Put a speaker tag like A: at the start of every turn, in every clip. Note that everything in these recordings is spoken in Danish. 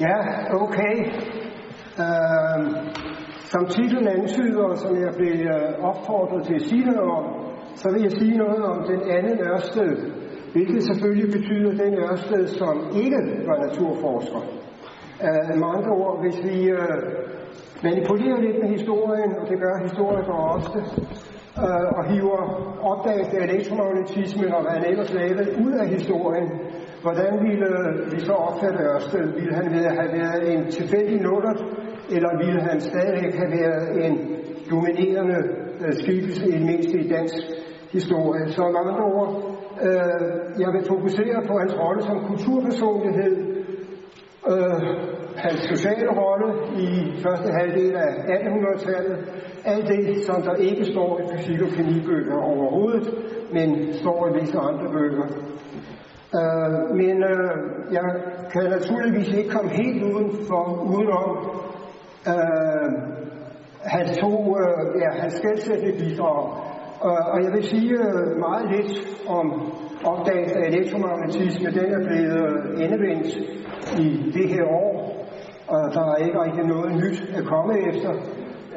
A: Ja, okay. Uh, som titlen antyder, og som jeg blev øh, opfordret til at sige noget om, så vil jeg sige noget om den anden Ørsted, hvilket selvfølgelig betyder den Ørsted, som ikke var naturforsker. Uh, med andre ord, hvis vi uh, manipulerer lidt med historien, og det gør historikere ofte, uh, og hiver opdagelsen af elektromagnetisme og hvad han ellers lavede ud af historien, hvordan ville vi så opfatte Ørsted? Ville han have været en tilfældig nullert, eller ville han stadigvæk have været en dominerende øh, skikkelse, i mindst i dansk historie? Så med andre ord, øh, jeg vil fokusere på hans rolle som kulturpersonlighed, øh, hans sociale rolle i første halvdel af 1800-tallet, alt det, som der ikke står i fysik- og kemibøger overhovedet, men står i visse andre bøger. Øh, men øh, jeg kan naturligvis ikke komme helt uden for, udenom øh, hans to, øh, ja, hans skældsættende bidrag. Øh, og jeg vil sige øh, meget lidt om opdagelsen af elektromagnetisme. Den er blevet øh, endevendt i det her år, og der er ikke rigtig noget nyt at komme efter.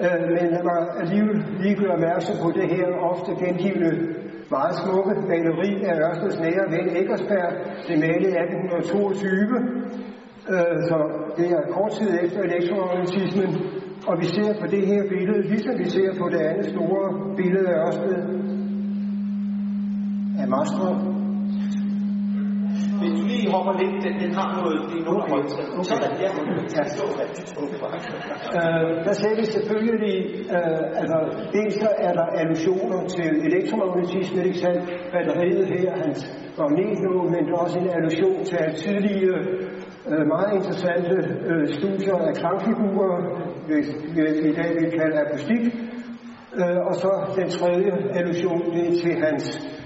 A: Øh, men lad mig alligevel lige gøre opmærksom på det her ofte gengivende meget smukke maleri af Ørsteds nære ven Eggersberg, det malede i 1822. Øh, så det er kort tid efter elektromagnetismen, og vi ser på det her billede, ligesom vi ser på det andet store billede af Ørsted. Af Mastrup,
B: hvis du lige hopper lidt, den, den har noget, det er noget
A: Okay.
B: okay. Ja.
A: Ja.
B: Det står rigtig tungt.
A: Øh, der ser vi selvfølgelig, øh, altså dels så er der allusioner til elektromagnetisme, ikke sandt? Batteriet her, hans magnetnål, men der er også en allusion til hans tidlige øh, meget interessante øh, studier af klangfigurer, hvis vi i dag vil kalde akustik. Øh, og så den tredje allusion, det er til hans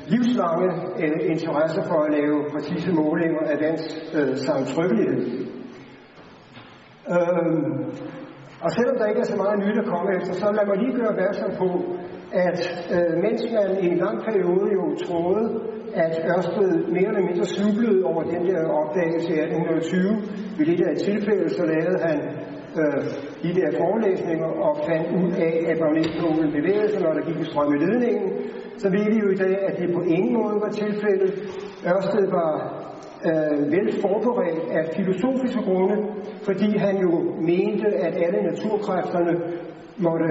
A: livslange øh, interesse for at lave præcise målinger af dansk øh, samtrykkelighed. Øh, og selvom der ikke er så meget nyt at komme efter, så lad mig lige gøre opmærksom på, at øh, mens man i en lang periode jo troede, at Ørsted mere eller mindre snublede over den der opdagelse i 1820, ved det der tilfælde, så lavede han øh, de der forelæsninger og fandt ud af, at magnetpolen bevægede sig, når der gik en strøm i ledningen, så ved vi jo i dag, at det på ingen måde var tilfældet. Ørsted var øh, vel forberedt af filosofiske grunde, fordi han jo mente, at alle naturkræfterne måtte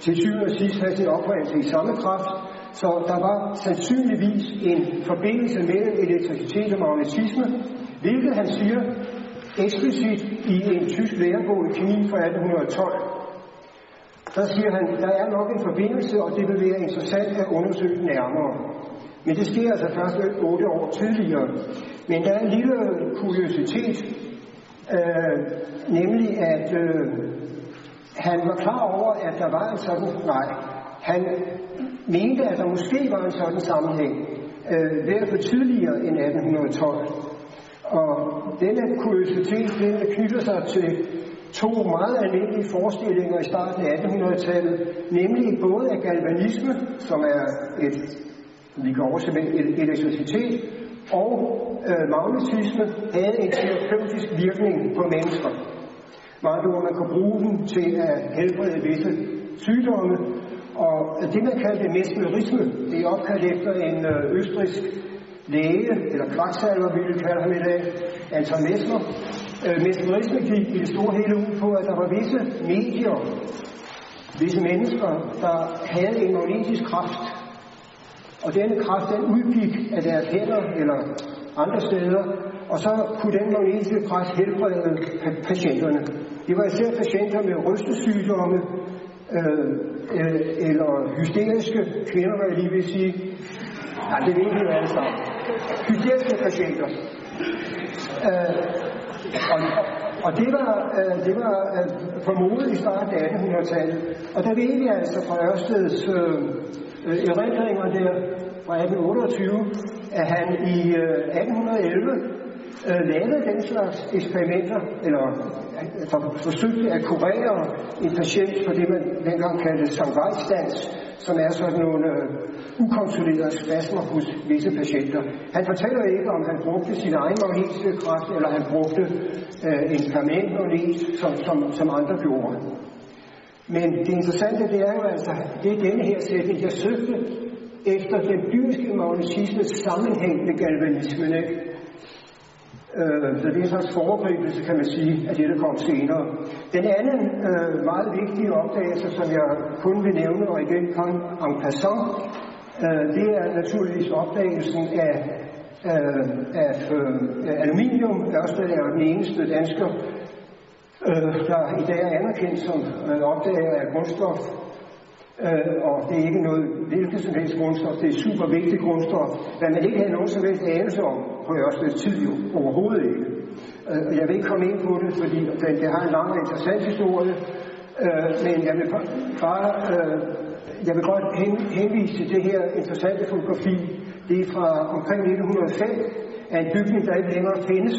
A: til syvende og sidst have sin oprindelse i samme kraft, så der var sandsynligvis en forbindelse mellem elektricitet og magnetisme, hvilket han siger eksplicit i en tysk lærebog i kemi fra 1812. Der siger han, der er nok en forbindelse, og det vil være interessant at undersøge nærmere. Men det sker altså først otte år tidligere. Men der er en lille kuriositet, øh, nemlig at øh, han var klar over, at der var en sådan, nej, han mente, at der måske var en sådan sammenhæng, øh, hvert for tidligere end 1812. Og denne kuriositet, den knytter sig til to meget almindelige forestillinger i starten af 1800-tallet, nemlig både af galvanisme, som er et, vi kan oversætte med elektricitet, og øh, magnetisme havde en terapeutisk virkning på mennesker. Mange ord, man kunne bruge den til at helbrede visse sygdomme, og det man kaldte mesmerisme, det er opkaldt efter en øh, østrisk læge, eller kvaksalver, vi vil kalde ham i dag, Anton Messner. Øh, mesmerisme gik i det store hele ud på, at der var visse medier, visse mennesker, der havde en magnetisk kraft, og denne kraft, den udgik af deres hænder eller andre steder, og så kunne den magnetiske kraft helbrede patienterne. Det var især patienter med rystesygdomme, øh, øh, eller hysteriske kvinder, hvad jeg lige vil sige. Nej, det ved vi jo alle sammen. Hysteriske patienter. Øh, og, og det var, øh, det var øh, formodet i starten af 1800-tallet. Og der ved vi altså fra Ørsteds øh, øh erindringer der fra 1828, at han i øh, 1811 øh, lavede den slags eksperimenter, eller for, forsøgte at kurere en patient for det, man dengang kaldte sangvejsdans, som er sådan nogle øh, ukontrollerede spasmer hos visse patienter. Han fortæller ikke, om han brugte sin egen magnetiske kraft, eller han brugte øh, en permanent magnet, som, som, som andre gjorde. Men det interessante, det er jo altså, det er denne her sætning, jeg søgte efter den dyriske magnetismes sammenhæng med galvanismen. Ikke? Øh, så det er en slags foregribelse, kan man sige, af det, der kom senere. Den anden øh, meget vigtige opdagelse, som jeg kun vil nævne, og igen kom en passant, øh, det er naturligvis opdagelsen af, øh, af øh, aluminium. Ørsted er den eneste dansker, øh, der i dag er anerkendt som øh, opdager af grundstof Øh, og det er ikke noget hvilket som helst grundstof, det er super vigtigt grundstof, hvad man ikke havde nogen som helst anelse om på Ørsteds tid jo, overhovedet ikke. Øh, jeg vil ikke komme ind på det, fordi det, det har en lang og interessant historie, øh, men jeg vil bare, øh, jeg vil godt hen, henvise til det her interessante fotografi. Det er fra omkring 1905 af en bygning, der ikke længere findes,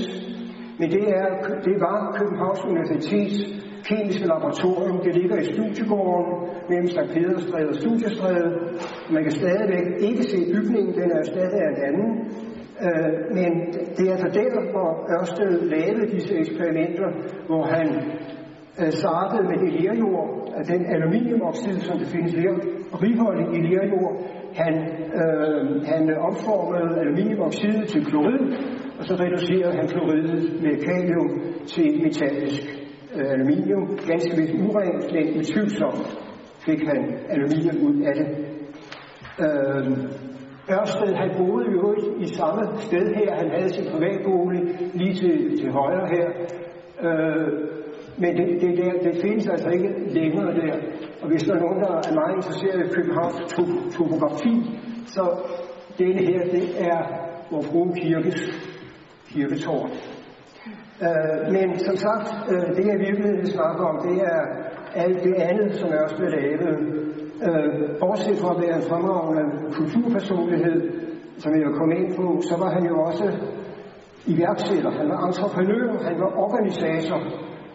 A: men det, er, det var Københavns Universitets kemiske laboratorium. Det ligger i studiegården mellem St. Pederstræde og Studiestræde. Man kan stadigvæk ikke se bygningen, den er stadig af en anden. Øh, men det er altså der, hvor Ørsted lavede disse eksperimenter, hvor han øh, startede med det lerjord, af den aluminiumoxid, som det findes her, righoldigt i lerjord. Han, øh, han omformede aluminiumoxid til klorid, og så reducerede han kloridet med kalium til metallisk Øh, aluminium, ganske vist urent, men utvivlsomt fik han aluminium ud af det. Øh, Ørsted, han boede i øvrigt i samme sted her, han havde sin privatbolig lige til, til højre her, øh, men det, det, der, det findes altså ikke længere der. Og hvis der er nogen, der er meget interesseret i Københavns topografi, så denne her, det er vores frue kirkes kirketårn. Øh, men som sagt, øh, det jeg virkelig vil snakke om, det er alt det andet, som er også blevet lavet. Øh, bortset fra at være en fremragende kulturpersonlighed, som jeg kom ind på, så var han jo også iværksætter, han var entreprenør, han var organisator,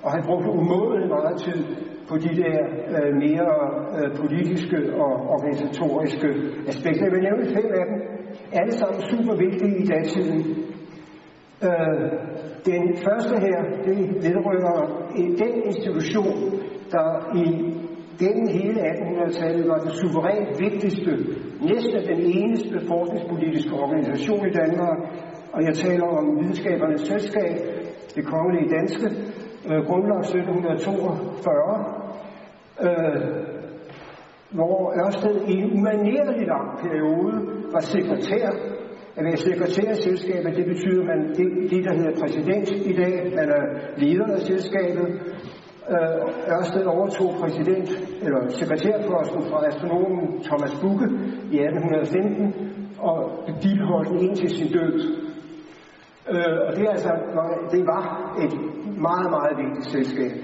A: og han brugte umådelig meget tid på de der øh, mere øh, politiske og organisatoriske aspekter. Jeg vil nævne fem af dem. Alle sammen super vigtige i datiden. Øh, den første her, det vedrører den institution, der i gennem hele 1800-tallet var den suverænt vigtigste, næsten den eneste forskningspolitiske organisation i Danmark, og jeg taler om videnskabernes selskab, det kongelige danske, øh, grundlagt 1742, øh, hvor Ørsted i en umanerlig lang periode var sekretær at være sekretær af selskabet, det betyder, at man, det, det, der hedder præsident i dag, man er leder af selskabet. Øh, Ørsted overtog præsident, eller sekretærposten fra astronomen Thomas Bukke i 1815, og bibeholdt den indtil sin død. Øh, og det, altså, det var et meget, meget vigtigt selskab.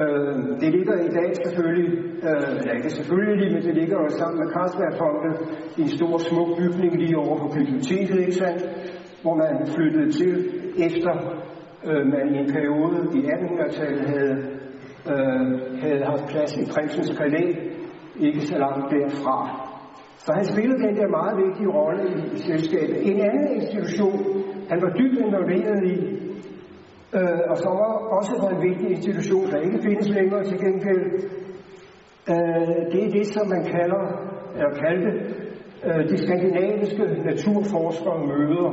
A: Øh, det ligger i dag selvfølgelig, øh, eller ikke selvfølgelig, men det ligger jo sammen med Carlsbergfondet i en stor smuk bygning lige over på biblioteket, ikke sandt? Hvor man flyttede til efter øh, man i en periode i 1800-tallet havde, øh, havde haft plads i prinsens palæ, ikke så langt derfra. Så han spillede den der meget vigtige rolle i, i selskabet. En anden institution, han var dybt involveret i, øh, og så var også en vigtig institution, der ikke findes længere til gengæld. Øh, det er det, som man kalder, eller kaldte, øh, de skandinaviske naturforskere møder.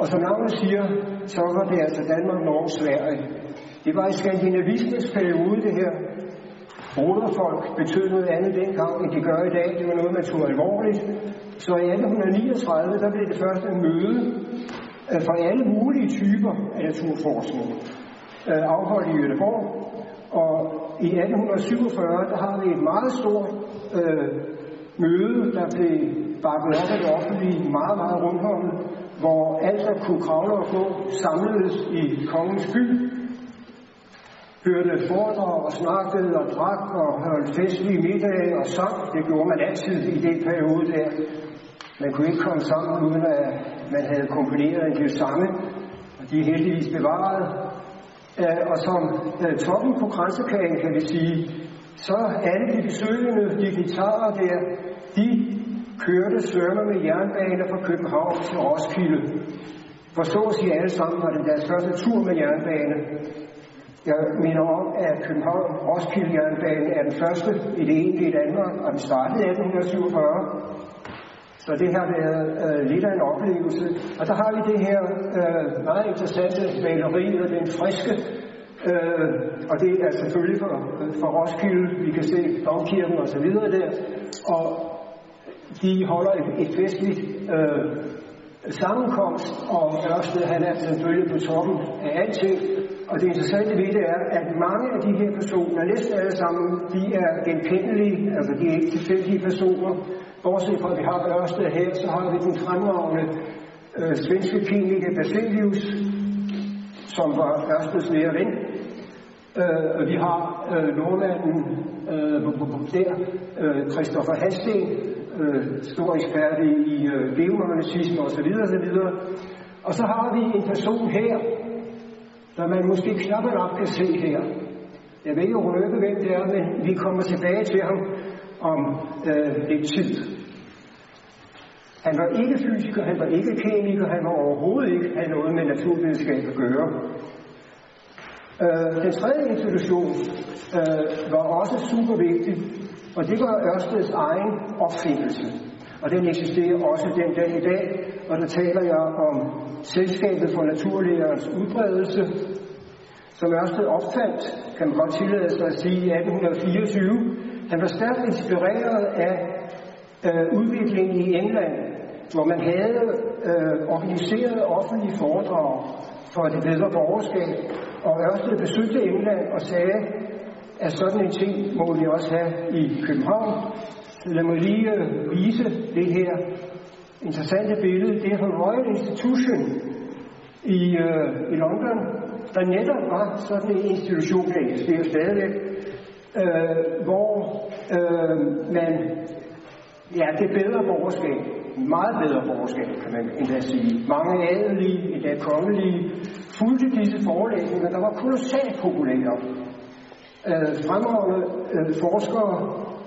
A: Og som navnet siger, så var det altså Danmark, Norge, Sverige. Det var i skandinavismens periode, det her. Broderfolk betød noget andet dengang, end de gør i dag. Det var noget, man tog alvorligt. Så i 1839, der blev det første møde Øh, fra alle mulige typer af naturforskning øh, afholdt i Jødeborg. Og i 1847, der har vi et meget stort øh, møde, der blev bakket op af det offentlige, meget, meget rundhåndet, hvor alt, der kunne kravle og gå, samledes i kongens by, hørte foredrag og snakkede og drak og holdt festlige middage og sang. Det gjorde man altid i den periode der. Man kunne ikke komme sammen uden at man havde komponeret en del sange, og de er heldigvis bevaret. Øh, og som øh, toppen på kransekagen, kan vi sige, så alle de besøgende dignitarer der, de kørte sørme med jernbane fra København til Roskilde. For så at sige alle sammen var det deres første tur med jernbane. Jeg minder om, at København Roskilde Jernbane er den første i det egentlige Danmark, og den startede i 1847. Så det har været øh, lidt af en oplevelse. Og der har vi det her øh, meget interessante maleri, og den friske, øh, og det er selvfølgelig for, øh, for Roskilde, vi kan se domkirken og så videre der, og de holder et, et festligt øh, sammenkomst, og Ørsted han er selvfølgelig på toppen af alting, og det interessante ved det er, at mange af de her personer, næsten alle sammen, de er genkendelige, altså de er ikke tilfældige personer. Bortset fra, at vi har Ørsted her, så har vi den fremragende øh, svenske kemiker Basilius, som var Ørsteds nære ven. Øh, og vi har øh, nordmanden øh, der, øh, Christoffer Halsten, øh, stor ekspert i øh, geomagnetisme osv. osv. Og så har vi en person her, som man måske knap nok kan se her. Jeg ved ikke røbe, hvem det er, men vi kommer tilbage til ham om øh, lidt tid. Han var ikke fysiker, han var ikke kemiker, han var overhovedet ikke havde noget med naturvidenskab at gøre. Øh, den tredje institution øh, var også super vigtig, og det var Ørsteds egen opfindelse. Og den eksisterer også den dag i dag, og der taler jeg om Selskabet for Naturlærernes Udbredelse, som Ørsted opfandt, kan man godt tillade sig at sige, i 1824. Han var stærkt inspireret af øh, udviklingen i England, hvor man havde øh, organiseret offentlige foredrag for det bedre borgerskab, og Ørsted besøgte England og sagde, at sådan en ting må vi også have i København. Så lad mig lige øh, vise det her interessante billede. Det er fra Royal Institution i, øh, i London, der netop var sådan en institution, der eksisterer stadigvæk, øh, hvor øh, man, ja, det bedre borgerskab, meget bedre borgerskab, kan man endda sige. Mange adelige, endda kongelige, fulgte disse forelæsninger, der var kolossalt populære. Øh, fremragende øh, forskere,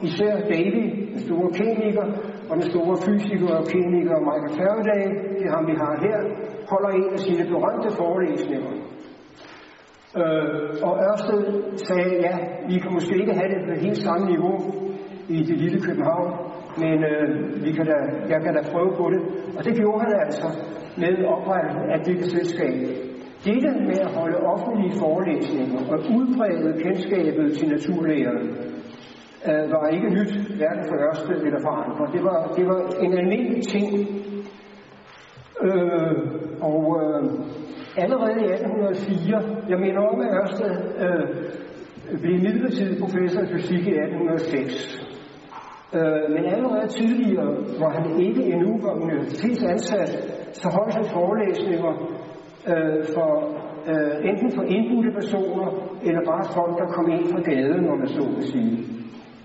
A: især Davy, den store kemiker, og den store fysiker og kemiker Michael Faraday, det er ham vi har her, holder en af sine berømte forelæsninger. Øh, og Ørsted sagde, ja, vi kan måske ikke have det på helt samme niveau i det lille København, men øh, vi kan da, jeg kan da prøve på det. Og det gjorde han altså med oprettelsen af dette selskab. Dette med at holde offentlige forelæsninger og udbrede kendskabet til naturlægerne øh, var ikke nyt, hverken for Ørsted eller for andre. Det var, det var en almindelig ting. Øh, og øh, allerede i 1804, jeg mener om, at Ørsted øh, blev midlertidig professor i fysik i 1806. Øh, men allerede tidligere, hvor han ikke endnu var universitetsansat, så holdt han forelæsninger øh, for øh, enten for indbudte personer, eller bare folk, der kom ind fra gaden, når man så vil sige.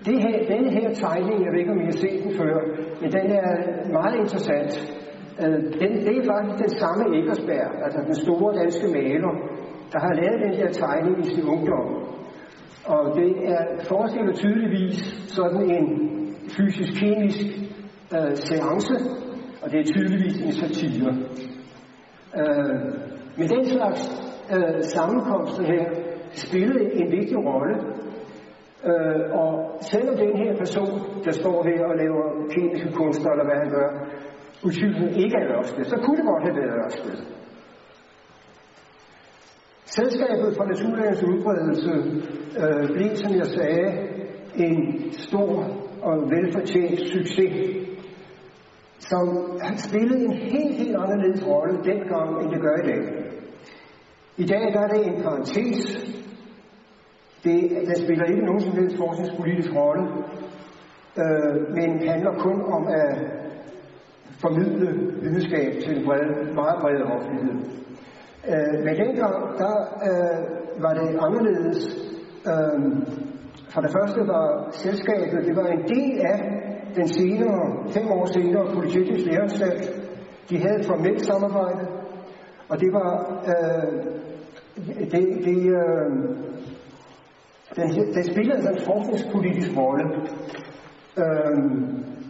A: Det her, denne her tegning, jeg ved ikke, om I har set den før, men den er meget interessant. Øh, den, det er faktisk den samme Eggersberg, altså den store danske maler, der har lavet den her tegning i sin ungdom. Og det er, forestiller tydeligvis sådan en fysisk-kemisk øh, seance, og det er tydeligvis en satire. Øh, men den slags øh, sammenkomster her spillede en vigtig rolle, øh, og selvom den her person, der står her og laver kemiske kunster, eller hvad han gør, utvivlsomt ikke er Ørsted, så kunne det godt have været Ørsted. Selskabet for naturlægens udbredelse øh, blev, som jeg sagde, en stor og velfortjent succes, som spillede en helt, helt anderledes rolle dengang, end det gør i dag. I dag der er det en parentes. Det, der spiller ikke nogen som helst forskningspolitisk rolle, øh, men handler kun om at formidle videnskab til en bred, meget bred offentlighed. Øh, men dengang, der øh, var det anderledes. Øh, for det første var selskabet, det var en del af den senere, fem år senere, Politikens Læreranstalt. De havde et formelt samarbejde, og det var øh, det, det, øh, den, den spillede altså en forskningspolitisk rolle. Øh,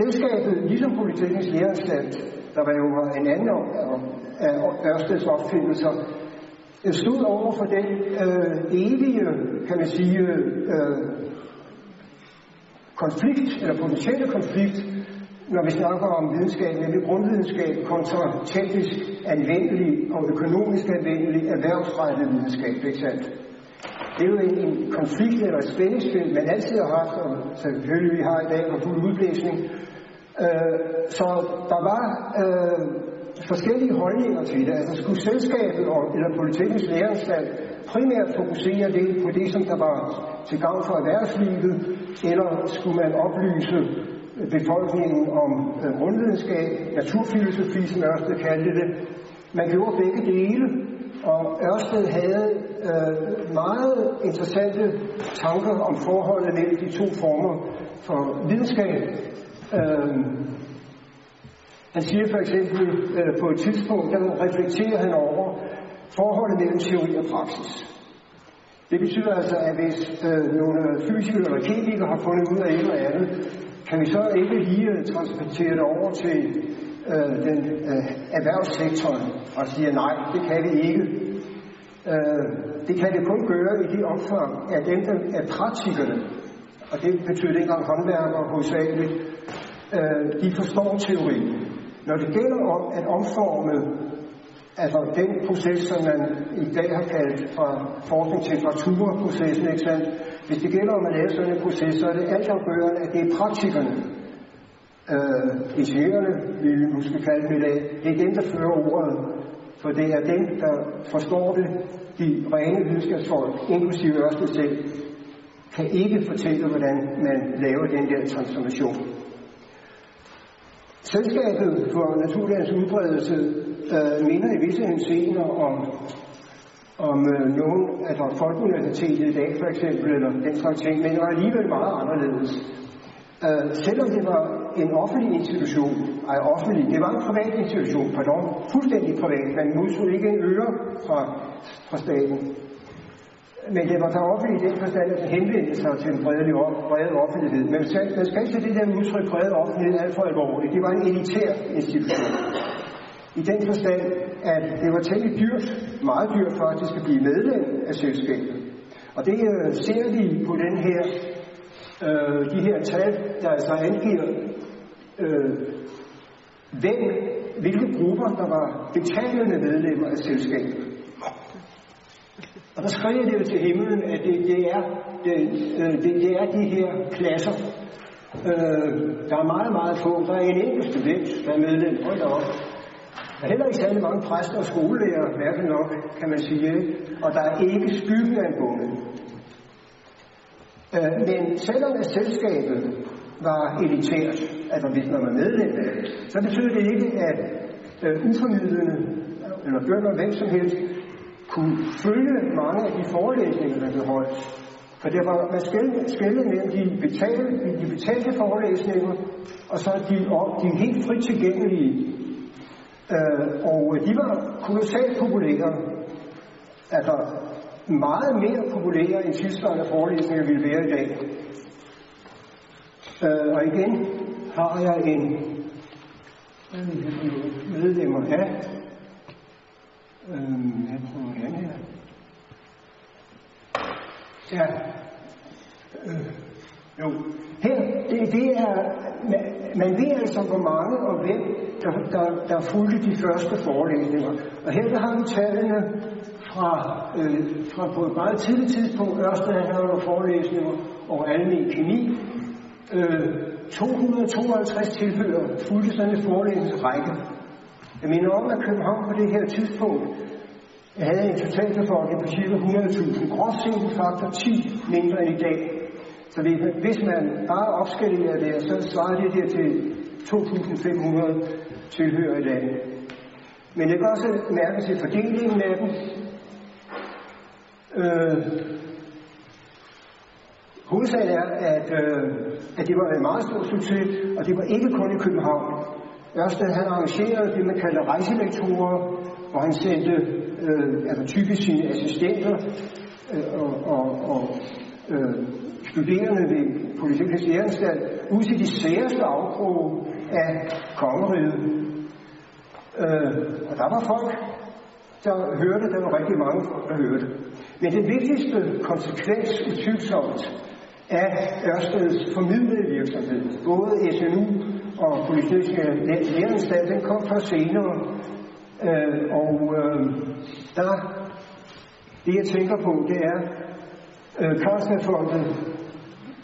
A: selskabet, ligesom Politikens Læreranstalt, der var jo en anden af Ørsteds opfindelser, stod over for den øh, evige, kan man sige, øh, konflikt, eller potentielle konflikt, når vi snakker om videnskab, nemlig grundvidenskab kontra teknisk anvendelig og økonomisk anvendelig erhvervsrettet videnskab, ikke sandt? Det er jo en, en konflikt eller et spændingsfelt, man altid har haft, og selvfølgelig vi har i dag på fuld udblæsning. Øh, så der var øh, forskellige holdninger til det. Altså skulle selskabet og, eller politikens Læreranstalt primært fokusere det på det, som der var til gavn for erhvervslivet, eller skulle man oplyse befolkningen om øh, grundvidenskab, naturfilosofi, som Ørsted kaldte det. Man gjorde begge dele, og Ørsted havde øh, meget interessante tanker om forholdet mellem de to former for videnskab. Øh, han siger for eksempel øh, på et tidspunkt, der reflekterer han over forholdet mellem teori og praksis. Det betyder altså, at hvis øh, nogle fysikere eller kemikere har fundet ud af et eller andet, kan vi så ikke lige øh, transportere det over til øh, den øh, erhvervssektoren og sige, nej, det kan vi ikke. Øh, det kan det kun gøre i det omfang, at dem, der er praktikerne, og det betyder ikke engang håndværkere hovedsageligt, øh, de forstår teorien. Når det gælder om at omforme altså den proces, som man i dag har kaldt fra forskning til temperaturprocessen, ikke sandt? Hvis det gælder om at lave sådan en proces, så er det altafgørende, at det er praktikerne, øh, ingeniørerne, vi måske kalde dem i dag, det er dem, der fører ordet, for det er dem, der forstår det. De rene videnskabsfolk, inklusive Ørsted selv, kan ikke fortælle, hvordan man laver den der transformation. Selskabet for naturlægens udbredelse øh, minder i visse henseender om, om øh, nogen af altså Folkeuniversitetet i dag for eksempel, eller den slags ting, men det var alligevel meget anderledes. Øh, selvom det var en offentlig institution, ej offentlig, det var en privat institution, pardon, fuldstændig privat, man modtog ikke en øre fra, fra staten. Men det var der offentlig i den forstand, at det henvendte sig til en op, brede offentlighed. Men man skal ikke det der udtryk brede offentlighed alt for alvorligt. Det var en elitær institution. I den forstand, at det var temmelig dyrt, meget dyrt faktisk, at blive medlem af selskabet. Og det øh, ser vi på den her, øh, de her tal, der altså angiver, øh, hvem, hvilke grupper, der var betalende medlemmer af selskabet. Og der jeg det til himlen, at det, det, er, det, øh, det, det er de her klasser. Øh, der er meget, meget få. Der er en enkelt student, der er medlem. Hold op. Der er heller ikke særlig mange præster og skolelærer, hverken nok, kan man sige. Og der er ikke skyggen af en bonde. Øh, men selvom at selskabet var elitært, altså hvis man var medlem af det, så betyder det ikke, at øh, uformidlende, eller bønder, hvem som helst, kunne følge mange af de forelæsninger, der blev holdt. For det var, man skældede mellem de betalte, de betalte forelæsninger, og så de, de helt frit tilgængelige. Øh, og de var kolossalt populære. Altså meget mere populære end tilsvarende forelæsninger ville være i dag. Øh, og igen har jeg en medlemmer af Øhm, jeg prøver igen her. Ja. Øh, jo. Her, det, det er, man ved altså, hvor mange og hvem, der, der, der fulgte de første forelæsninger. Og her der har vi tallene fra, øh, fra på et meget tidligt tidspunkt. Ørsted han havde forelæsninger over almen kemi. Øh, 252 tilhører fulgte sådan en forelæsningsrække. Jeg mener om, at København på det her tidspunkt havde en totalbefolkning på ca. 100.000. Groft set faktor 10 mindre end i dag. Så hvis man bare opskalerer det, så svarer det der til 2.500 tilhører i dag. Men det kan også mærke til fordelingen af dem. Øh, hovedsagen er, at, øh, at det var en meget stor succes, og det var ikke kun i København. Ørsted han arrangerede det, man kalder rejselektorer, hvor han sendte øh, altså typisk sine assistenter øh, og, og, og øh, studerende ved Politikens Læreanstalt ud til de særeste afkroge af kongeriget. Øh, og der var folk, der hørte, der var rigtig mange folk, der hørte. Men det vigtigste konsekvens utvivlsomt af Ørsteds formidlede virksomhed, både SNU og politiske Læreanstalt, den kom for senere. Øh, og øh, der, det jeg tænker på, det er øh, Carlsbergfondet,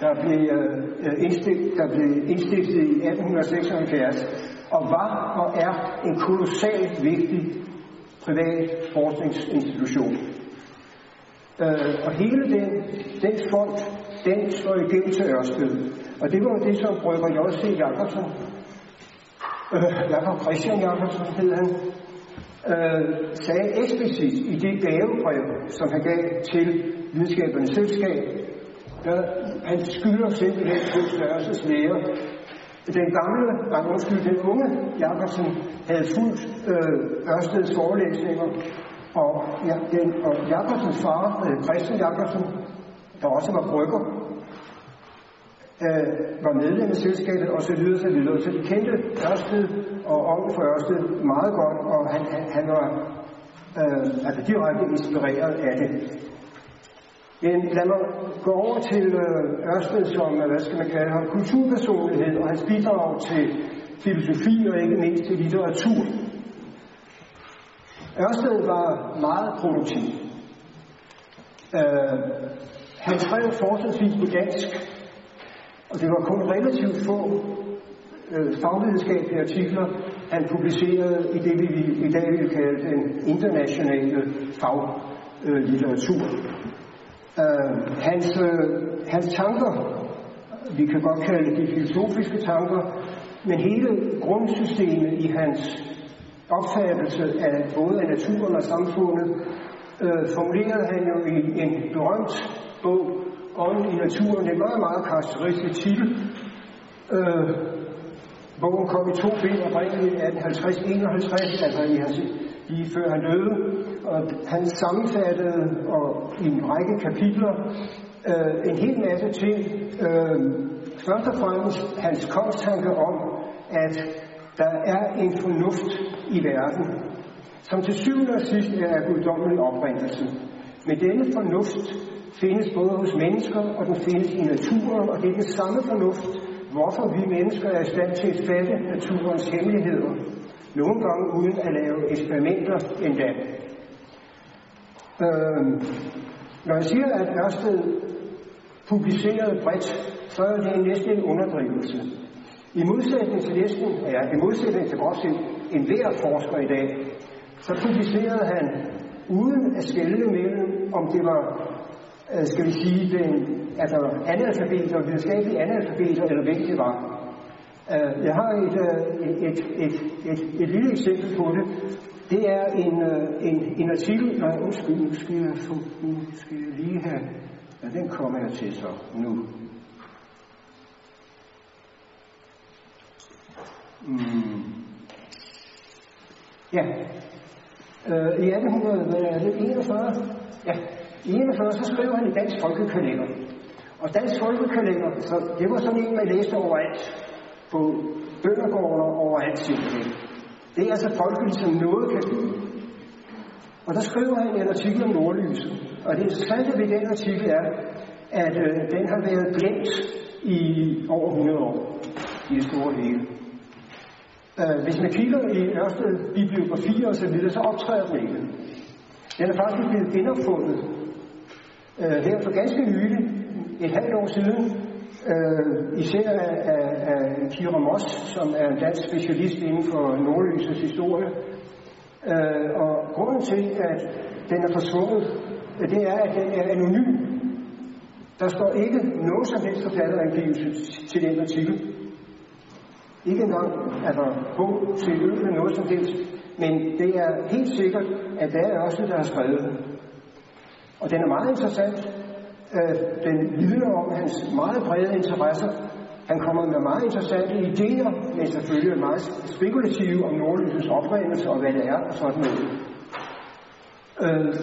A: der blev, øh, øh indstiftet, der blev indstiftet i 1876, og var og er en kolossalt vigtig privat forskningsinstitution. Øh, og hele den, den fond, den slår igennem til Ørsted. Og det var jo det, som brygger J.C. Jacobsen, øh, Jakob Christian Jacobsen hed han, øh, sagde eksplicit i det gavebrev, som han gav til videnskabernes selskab, der han skylder simpelthen på størrelses læger. Den gamle, nej, undskyld, den unge Jacobsen havde fulgt øh, Ørsteds forelæsninger, og, ja, den, og Jacobsens far, øh, Christian Jacobsen, der også var brygger, øh, var medlem af selskabet og så videre, så videre. Så de kendte Ørsted og onkel for Ørsted meget godt, og han, han, han var øh, altså direkte inspireret af det. Men lad mig gå over til øh, Ørsted som, øh, hvad skal man kalde ham, kulturpersonlighed og hans bidrag til filosofi og ikke mindst til litteratur. Ørsted var meget produktiv. Øh, han skrev forholdsvis på dansk, og det var kun relativt få øh, fagvidenskabelige artikler, han publicerede i det, vi i dag vil kalde den internationale faglitteratur. Øh, hans, øh, hans tanker, vi kan godt kalde det de filosofiske tanker, men hele grundsystemet i hans opfattelse af både af naturen og samfundet, øh, formulerede han jo i en berømt bog, Ånden i naturen. Det er meget, meget karakteristisk titel. Øh, bogen kom i to bind oprindeligt i 1850-51, altså i hans, lige før han døde. Og han sammenfattede og, i en række kapitler øh, en hel masse ting. Øh, først og fremmest hans kongstanke om, at der er en fornuft i verden, som til syvende og sidst er guddommelig oprindelse. Med denne fornuft findes både hos mennesker, og den findes i naturen, og det er den samme fornuft, hvorfor vi mennesker er i stand til at fatte naturens hemmeligheder, nogle gange uden at lave eksperimenter endda. Øh, når jeg siger, at Ørsted publicerede bredt, så er det næsten en underdrivelse. I modsætning til næsten, ja, i modsætning til godt set enhver forsker i dag, så publicerede han uden at skælde mellem, om det var, Øh, skal vi sige, den, altså analfabeter, videnskabelige analfabeter, eller hvem det var. Øh, jeg har et, øh, et, et, et, et, et lille eksempel på det. Det er en, en, en artikel, nej undskyld, nu skal jeg, få, nu skal jeg lige have, ja, den kommer jeg til så nu. Mm. Ja, øh, i 1841, ja, 41, så skriver han i Dansk Folkekalender. Og Dansk Folkekalender, så det var sådan en, man læste overalt, på bøndergården og overalt simpelthen. Det er altså folkeligt, som noget kan blive. Og der skriver han en artikel om nordlyset. Og det interessante ved den artikel er, at øh, den har været glemt i over 100 år i det store hele. Øh, hvis man kigger i Ørsted bibliografier og så videre, så optræder den ikke. Den er faktisk blevet genopfundet øh, her for ganske nylig, et halvt år siden, øh, især af, af, af Kira Moss, som er en dansk specialist inden for nordlysets historie. Øh, og grunden til, at den er forsvundet, øh, det er, at den er anonym. Der står ikke nogen som helst forfatterangivelse til den artikel. Ikke engang altså, på til øl noget som helst. Men det er helt sikkert, at det er også der har skrevet den. Og den er meget interessant. Øh, den vidner om hans meget brede interesser Han kommer med meget interessante idéer, men selvfølgelig meget spekulative om nordlysets oprindelse og hvad det er og sådan noget. Øh,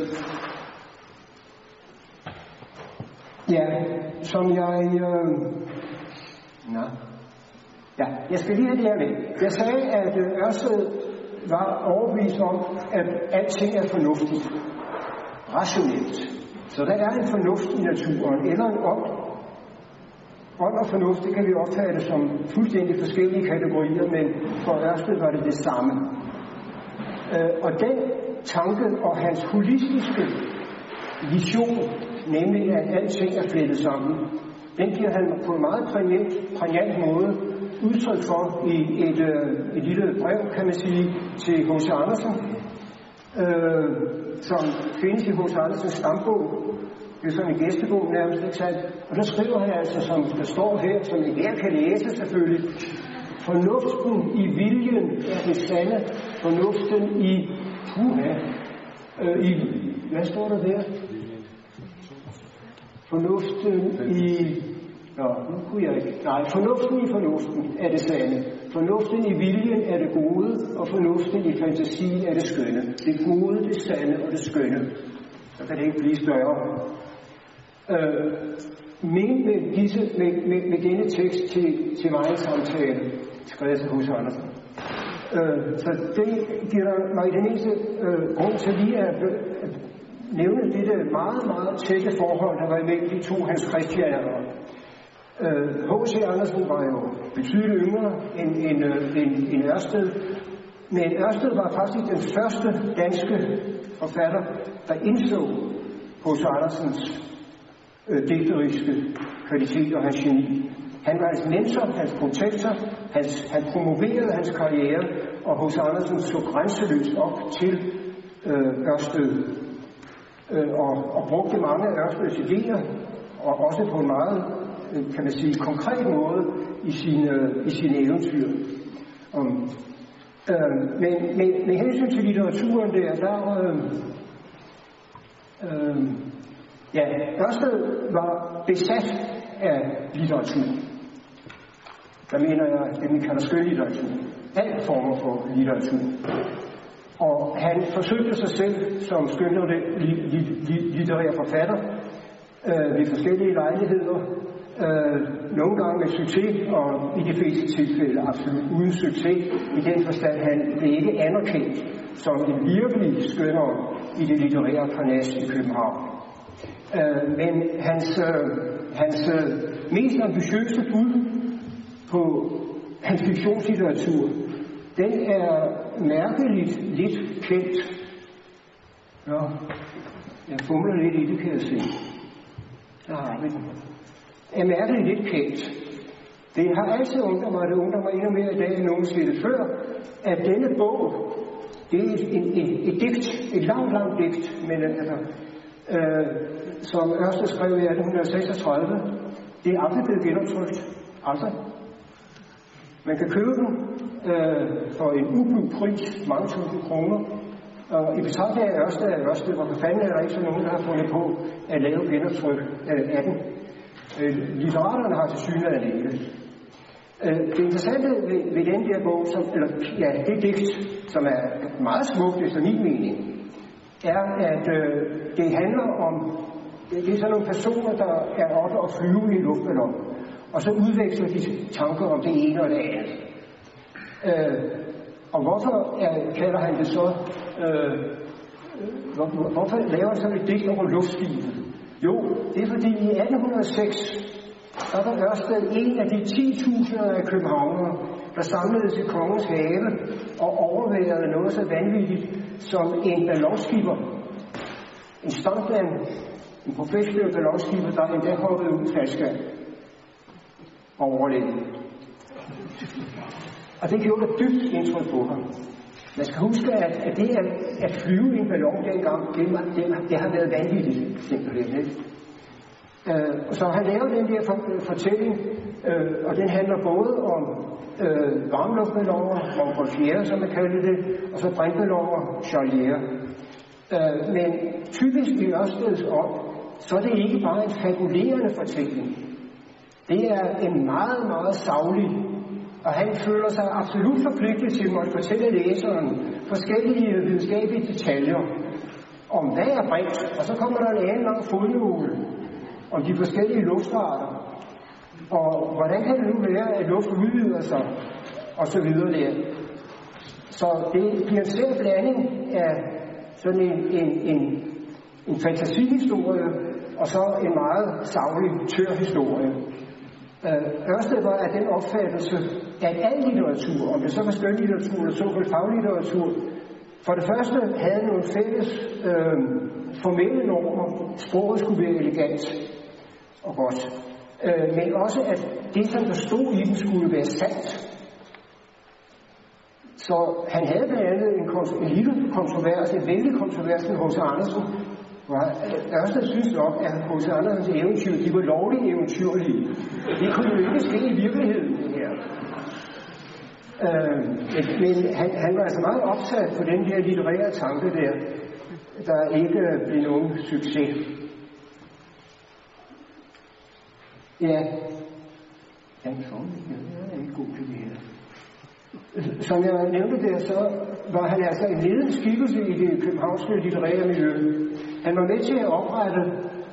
A: ja, som jeg... Øh, nej. Ja, jeg skal lige have det her med. Jeg sagde, at øh, Ørsted var overbevist om, at alting er fornuftigt. Rationelt. Så der er en fornuft i naturen, eller en ånd. Ånd og fornuft, det kan vi opfatte som fuldstændig forskellige kategorier, men for Ørsted var det det samme. Øh, og den tanke og hans holistiske vision, nemlig at alting er flettet sammen, den giver han på en meget prægnant, prægnant måde udtryk for i et, øh, et lille brev, kan man sige, til H.C. Andersen, øh, som findes i H.C. Andersens stambog. Det er sådan en gæstebog nærmest, ikke sandt? Og der skriver han altså, som der står her, som hver kan læse selvfølgelig, fornuften i viljen er det sande, fornuften i puha, øh, i, hvad står der der? Fornuften i Nå, nu kunne jeg ikke. Nej, fornuften i fornuften er det sande. Fornuften i viljen er det gode, og fornuften i fantasien er det skønne. Det gode, det sande og det skønne. Så kan det ikke blive større. Øh, men med, disse, med, med, med denne tekst til, til mig samtale, skrevet til hos Andersen. Øh, så det giver mig den eneste øh, grund til lige at, at nævne dette meget, meget tætte forhold, der var imellem de to hans kristianere. Øh, H.C. Andersen var jo betydeligt yngre end, end, øh, end, end Ørsted, men Ørsted var faktisk den første danske forfatter, der indså H.C. Andersens øh, digteriske kvalitet og hans geni. Han var hans mentor, hans protektor, hans, han promoverede hans karriere, og H.C. Andersen så grænseløst op til øh, Ørsted øh, og, og brugte mange af Ørsteds idéer, og også på en meget kan man sige, konkret måde i sine, i sine eventyr. Um, øh, men med, med hensyn til litteraturen der, der øh, øh, ja, Ørsted var besat af litteratur. Der mener jeg det, vi kalder skønlitteratur. Alle former for litteratur. Og han forsøgte sig selv som skønlitterær forfatter øh, ved forskellige lejligheder Øh, nogle gange med succes, og i de fleste tilfælde absolut uden succes, i den forstand, han blev ikke anerkendt som en virkelig skønner i det litterære parnas i København. Øh, men hans, øh, hans øh, mest ambitiøse bud på hans fiktionslitteratur, den er mærkeligt lidt kendt. Ja, jeg fumler lidt i det, kan jeg se. Der har vi den er mærkeligt lidt kendt. Det har altid undret mig, det undrer mig endnu mere i dag end nogensinde før, at denne bog, det er et, en, et, et digt, et langt, langt digt, men altså, øh, som Ørsted skrev i 1836, det er aldrig blevet genoptrykt. Aldrig. Man kan købe den øh, for en ublu pris, mange tusind kroner, og i betragtning af Ørsted er Ørsted, hvorfor fanden er der ikke så nogen, der har fundet på at lave genoptryk øh, af den. Øh, litteraterne har til synligheden ikke. Øh, det interessante ved, ved den der bog, som, eller ja, det digt, som er meget smukt efter min mening, er, at øh, det handler om, det, er sådan nogle personer, der er oppe og flyve i luftballon, og så udveksler de tanker om det ene og det andet. Øh, og hvorfor er, kalder han det så, øh, hvor, hvorfor laver han sådan et digt over luftskibet? Jo, det er fordi i 1806, der var Ørsted en af de 10.000 af københavnere, der samledes i kongens have og overværede noget så vanvittigt som en ballonskipper. En stuntman, en professionel ballonskipper, der endda hoppede ud flaske og overlevede. Og det gjorde et dybt indtryk på ham. Man skal huske, at, at det at, at flyve i en ballon dengang, det, det, det har været vanvittigt, simpelthen. Ikke? Øh, så han lavede den der for, øh, fortælling, øh, og den handler både om øh, varmluftballoner, Montgolfier, som man kalder det, og så brintballoner, Charlier. Øh, men typisk i Ørsteds op, så er det ikke bare en fabulerende fortælling. Det er en meget, meget savlig, og han føler sig absolut forpligtet til at fortælle læseren forskellige videnskabelige detaljer om hvad er brint, og så kommer der en anden lang fodnote om de forskellige luftarter, og hvordan kan det nu være, at luft udvider sig, og så videre der. Så det bliver en svær blanding af sådan en, en, en, en fantasihistorie, og så en meget savlig, tør historie. Øh, Ørsted var af den opfattelse, at al litteratur, om det så var skønlitteratur eller såkaldt faglitteratur, for det første havde nogle fælles øh, formelle normer. Sproget skulle være elegant og godt. Øh, men også, at det, som der stod i den, skulle være sandt. Så han havde blandt andet en, en lille kontrovers, en vældig kontrovers med H.C. Andersen, hvor Ørsted synes nok, at H.C. Andersens eventyr, de var lovligt eventyrlige. Det kunne jo ikke ske i virkeligheden, det her. Øh, men han, han var altså meget opsat på den der litterære tanke der, der ikke blev nogen succes. Ja, han er ikke god til det her. Som jeg nævnte der, så var han altså en ledende skikkelse i det københavnske litterære miljø. Han var med til at oprette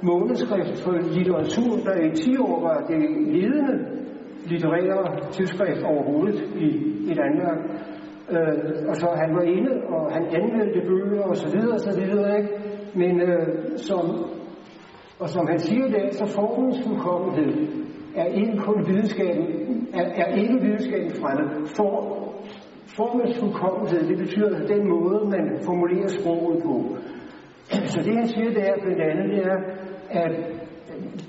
A: månedskrift for litteratur, der i 10 år var det ledende litterære tidsskrift overhovedet i, i Danmark. Øh, og så han var inde, og han anmeldte bøger og så videre og så videre, ikke? Men øh, som, og som han siger der, så formens fuldkommenhed er ikke kun videnskaben, er, er ikke videnskaben fremmed. For, formens fuldkommenhed, det betyder den måde, man formulerer sproget på. Så det han siger der blandt andet, det er, at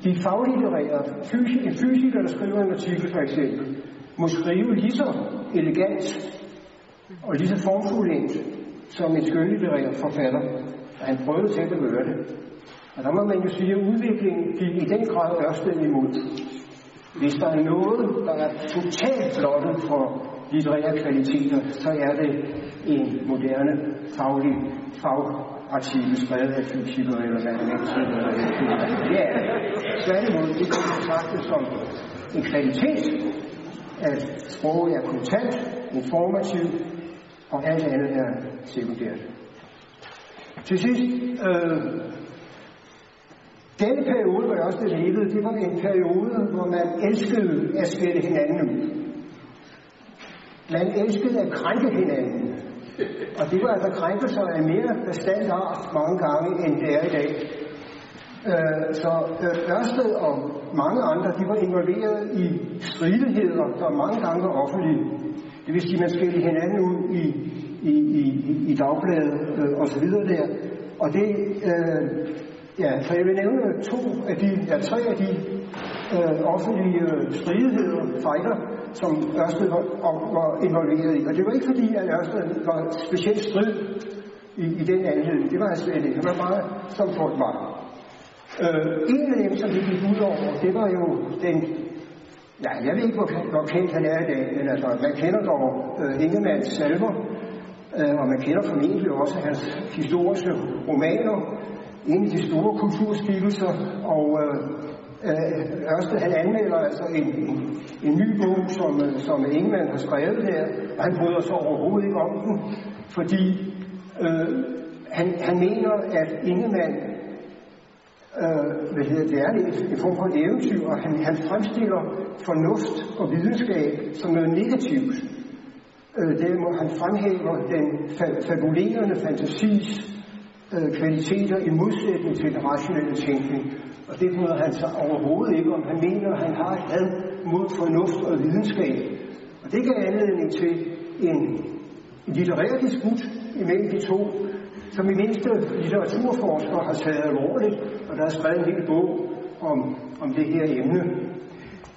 A: de faglitterære, fysik, fysikere, fysiker, der skriver en artikel for eksempel, må skrive lige så elegant og lige så formfuldt som en skønlitterær forfatter. Og han prøvede til at gøre det. Og der må man jo sige, at udviklingen gik i den grad Ørsted imod. Hvis der er noget, der er totalt blottet for litterære kvaliteter, så er det en moderne faglig fagartikel skrevet af fysikere eller matematikere eller det Det er det. Tværtimod, det kan betragtes som en kvalitet, at sproget er kontant, informativt, og alt andet er sekundært. Til sidst, øh, denne periode, hvor jeg også levede, det var en periode, hvor man elskede at skælde hinanden ud. Man elskede at krænke hinanden. Og det var altså krænkelser af mere bestand art mange gange, end det er i dag. Øh, så øh, Ørsted og mange andre, de var involveret i stridigheder, der mange gange var offentlige. Det vil sige, at man skældte hinanden ud i, i, i, i dagbladet øh, og så videre der. Og det, øh, ja, for jeg vil nævne to af de, ja, tre af de øh, offentlige øh, stridigheder, fejder, som Ørsted var, var involveret i. Og det var ikke fordi, at Ørsted var specielt strid i, i den anledning. Det var han slet ikke. Han var meget, som folk var. Øh, en af dem, som det gik ud over, det var jo den Ja, jeg ved ikke, hvor, hvor kendt han er i dag, men altså, man kender dog øh, Ingemanns salver, øh, og man kender formentlig også hans historiske romaner, en af de store kulturskikkelser, og øh, øh, Ørsted han anmelder altså en, en, en ny bog, som, øh, som Ingemann har skrevet her, og han bryder sig overhovedet ikke om den, fordi øh, han, han mener, at Ingemann øh, hvad hedder det, er en, en form for et eventyr, og han, han fremstiller fornuft og videnskab som noget negativt. Øh, det må han fremhæver den fa- fabulerende fantasis øh, kvaliteter i modsætning til den rationelle tænkning. Og det bryder han sig overhovedet ikke om. Han mener, at han har et had mod fornuft og videnskab. Og det gav anledning til en litterær disput imellem de to, som i mindste litteraturforskere har taget alvorligt, og der er skrevet en hel bog om, om det her emne.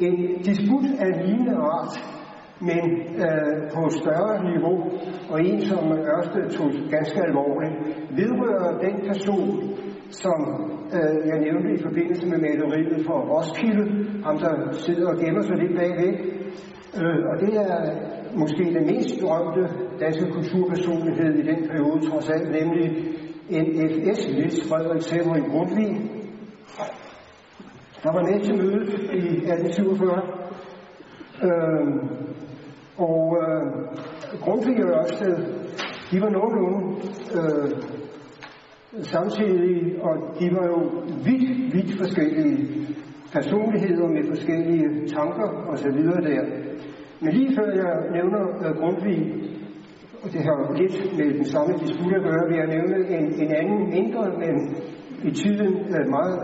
A: En disput af lignende art, men øh, på større niveau, og en, som Ørsted tog ganske alvorligt, vedrører den person, som øh, jeg nævnte i forbindelse med maleriet for Roskilde, ham der sidder og gemmer sig lidt bagved, øh, og det er måske den mest berømte danske kulturpersonlighed i den periode, trods alt, nemlig NFS, Niels Frederik Severin Grundtvig. der var med til mødet i 1847. Øh, og øh, Grundtvig og Ørsted, øh, de var nogenlunde øh, samtidig, og de var jo vidt, vidt forskellige personligheder med forskellige tanker og så videre der. Men lige før jeg nævner øh, Grundtvig, og det har lidt med den samme disput at gøre, vil jeg nævne en, en anden mindre, men i tiden øh, meget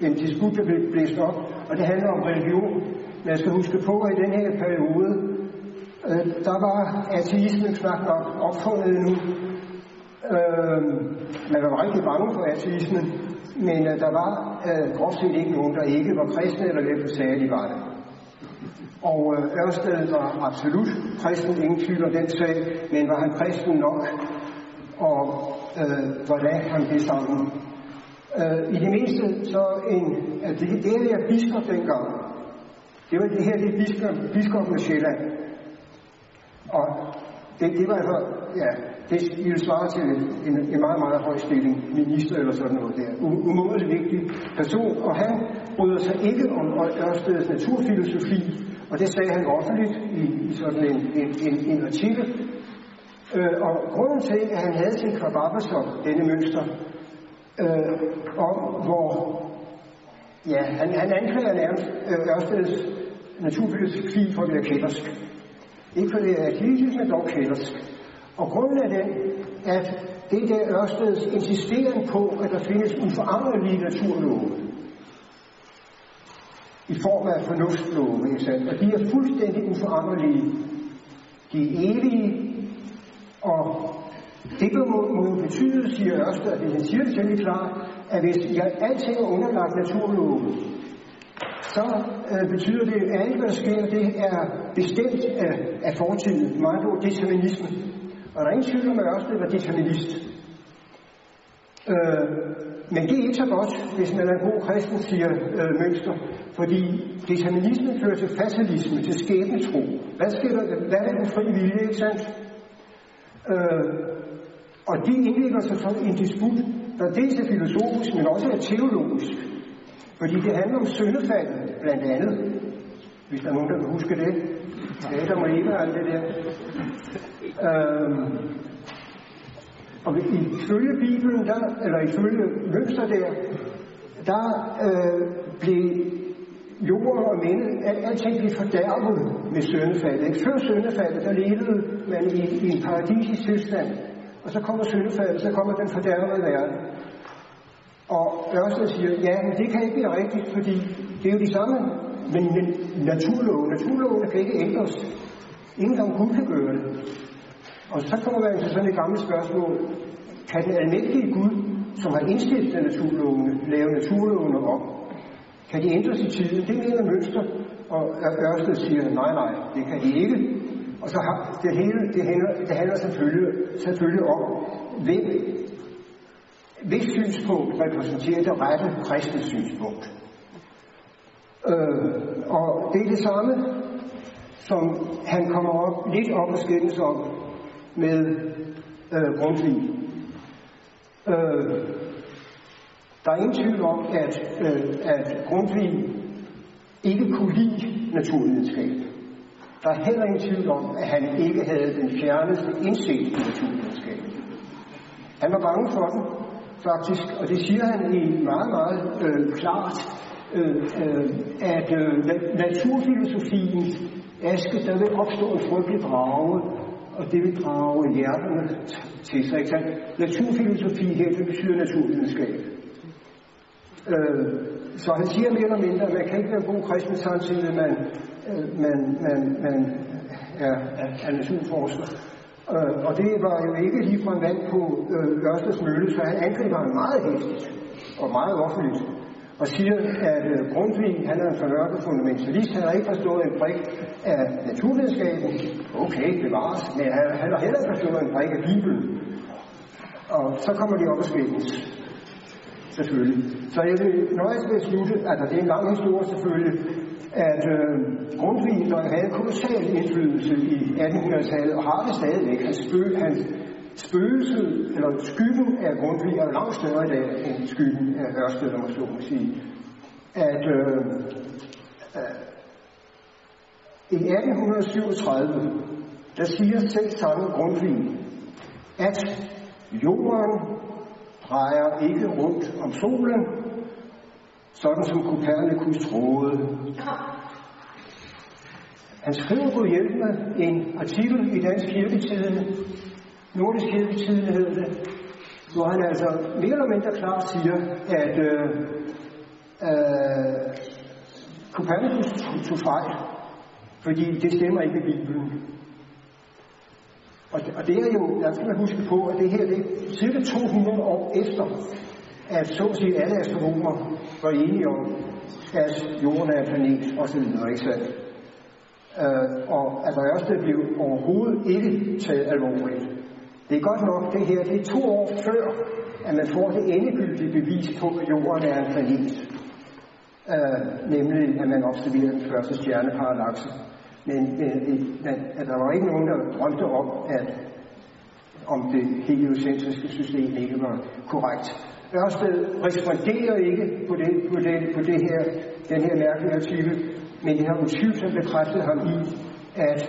A: en disput, der blev blæst op, og det handler om religion. Man skal huske på, at i den her periode, øh, der var ateismen knap nok opfundet nu. Øh, man var rigtig bange for ateismen, men øh, der var øh, groft set ikke nogen, der ikke var kristne, eller hvem sagde, at de var det. Og øh, Ørsted var absolut kristen, ingen tvivl om den sag, men var han kristen nok, og øh, hvordan han det sammen. Øh, I det mindste så en, at det, det her er biskop dengang, det var det her, det er biskop, biskop med Sjælland. Og det, det var altså, ja, det ville svare til en, en meget, meget høj stilling, minister eller sådan noget der. Umådelig vigtig person, og han bryder sig ikke om Ørstedets naturfilosofi, og det sagde han offentligt i, i sådan en, en, en, en artikel. Øh, og grunden til, at han havde sin kvababesok, denne mønster, øh, om hvor, ja, han, han anklager nærmest øh, Ørstedets naturfilosofi for at være kættersk. Ikke for det er men dog kældersk. Og grunden er den, at det der Ørsteds insisteren på, at der findes uforanderlige naturlove, i form af fornuftslove, ikke sandt? Og de er fuldstændig uforanderlige. De er evige, og det må, må betyde, siger Ørsted, at han siger det temmelig klart, at hvis jeg alting er underlagt naturloven, så øh, betyder det, at alt, hvad der sker, det er bestemt af, af fortiden. Meget ord determinisme. Og der er ingen tvivl om, at Ørsted var determinist. Øh, men det er ikke så godt, hvis man er en god kristen, siger øh, Mønster, fordi determinisme fører til fatalisme, til skæbnetro. Hvad sker der? Hvad er den fri vilje, ikke sandt? Øh, og det indlægger sig så en disput, der dels er filosofisk, men også er teologisk. Fordi det handler om syndefaldet, blandt andet. Hvis der er nogen, der kan huske det. Adam og Eva og alt det der. Øhm, og ifølge Bibelen, der, eller ifølge mønster der, der øh, blev jorden og mennesket, al, alting blev fordærvet med søndefaldet. Ikke? Før søndefaldet, der levede man i, i en paradisisk tilstand. Og så kommer søndefaldet, så kommer den fordærvede verden. Og Ørsted siger, ja, men det kan ikke være rigtigt, fordi det er jo de samme men, men naturloven, Naturlovene kan ikke ændres. Ingen gang Gud kan gøre det. Og så kommer man til sådan et gammelt spørgsmål. Kan den almægtige Gud, som har indstiftet naturlovene, lave naturlovene om? Kan de ændres i tiden? Det mener mønster. Og Ørsted siger, nej, nej, det kan de ikke. Og så har det hele, det handler, det handler selvfølgelig, selvfølgelig om, hvem, hvis synspunkt repræsenterer det rette kristne synspunkt. Øh, og det er det samme, som han kommer op, lidt op og skændes om med øh, Grundtvig. Øh, der er ingen tvivl om, at, øh, at Grundtvig ikke kunne lide naturvidenskab. Der er heller ingen tvivl om, at han ikke havde den fjerneste indsigt i naturvidenskab. Han var bange for den, faktisk, og det siger han i meget, meget øh, klart, øh, øh, at øh, naturfilosofiens aske, der vil opstå en frygtelig drage, og det vil drage hjerterne til sig. Ikke sant? Naturfilosofi her, det betyder naturvidenskab. Øh, så han siger mere eller mindre, at man kan ikke være god kristen samtidig at man, øh, man, man, man er, er, er naturforsker. Øh, og det var jo ikke lige fra en vand på øh, Ørsteds Mølle, så han angriber ham meget hæftigt og meget offentligt og siger, at øh, Grundtvig, han er en fornørket fundamentalist, han har ikke forstået en brik af naturvidenskaben. Okay, bevares, men han, han har heller ikke forstået en brik af Bibelen. Og så kommer de op og skændes. Selvfølgelig. Så jeg vil nøjes med at slutte, at det er en lang historie selvfølgelig, at øh, Grundtvig, der havde kolossal indflydelse i 1800-tallet, og har det stadigvæk, Han spø, han spøgelse, eller skyggen af Grundtvig er langt større i dag end skyggen af Ørsted, om man så må sige. at øh, øh, i 1837, der siger selv samme Grundtvig, at jorden drejer ikke rundt om solen, sådan som Kopernikus troede. Han skriver på hjælpende en artikel i Dansk Kirketidende, Nordisk Kirketidende hedder det, hvor han altså mere eller mindre klart siger, at øh, øh, Copernicus tog, tog fejl, fordi det stemmer ikke i Bibelen. Og, og det er jo, der skal man huske på, at det her det er cirka 200 år efter, at så at sige alle astronomer var enige om, at jorden er en planet osv. Ikke sandt? Øh, og altså, at Ørsted blev overhovedet ikke taget alvorligt. Det er godt nok, det her, det er to år før, at man får det endegyldige bevis på, at jorden er en planet. Øh, nemlig, at man observerer den første stjerneparallaxe. Men, men, det, at der var ikke nogen, der drømte om, at om det heliocentriske system ikke var korrekt. Ørsted responderer ikke på det, på det, på det her, den her mærkelige artikel, men det har utvivlsomt bekræftet ham i, at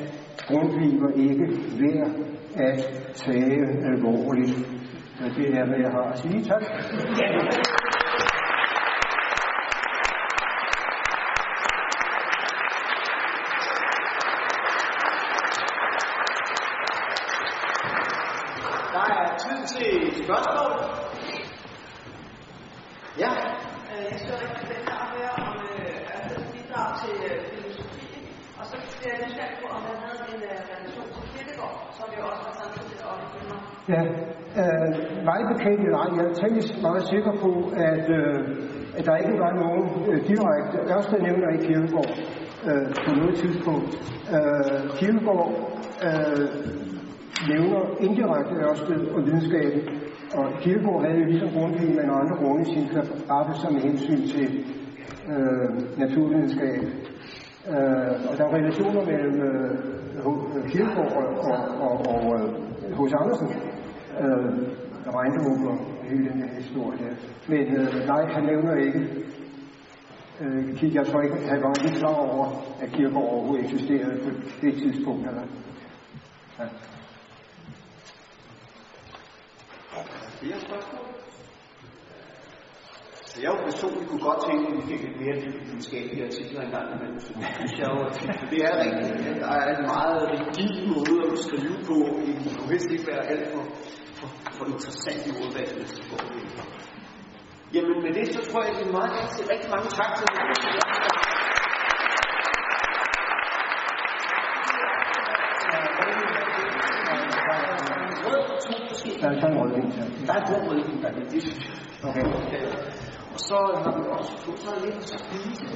A: Grundtvig var ikke værd at tage alvorligt. Og det er, hvad jeg har at sige. Tak.
B: Der er tid til spørgsmål. Ja,
C: Øh, Jeg synes rigtig spændende at høre om øh, Ørsteds bidrag til øh, filosofien. Og så bliver jeg nysgerrig på, om han havde en øh, relation til Kierkegaard, som jo også var samtidig op i filmer.
A: Ja, øh, mig bekendt eller ej, jeg er temmelig meget sikker på, at, øh, at der ikke var nogen øh, direkte, Ørsted nævner ikke Kierkegaard øh, på noget tidspunkt. Øh, Kierkegaard øh, nævner indirekte Ørsted og videnskaben, og Kierkegaard havde jo ligesom Grundtvig, men andre grunde i sin kappe som med hensyn til øh, naturvidenskab. Øh, og der er relationer mellem øh, H- og, og, og, og øh, H.C. Andersen, øh, Regnbuer og hele den her historie der. Men øh, nej, han nævner ikke. Øh, jeg tror ikke, han var ikke klar over, at Kierkegaard overhovedet eksisterede på det tidspunkt. Eller? Ja.
B: flere spørgsmål? Så jeg jo personligt kunne godt tænke, at vi fik lidt mere videnskabelige artikler engang imellem. Så det synes jeg jo, at det er rigtigt. Der er en meget rigid måde at skrive på. Det kunne helst ikke være alt for, for, interessant i ordvalg, hvis det går det. Jamen med det, så tror jeg, at det er meget gerne sige rigtig mange tak til
A: Der er en rødvin til.
B: Der er god rødvin, der er det.
A: Okay.
B: Og så har vi også fået lidt spise.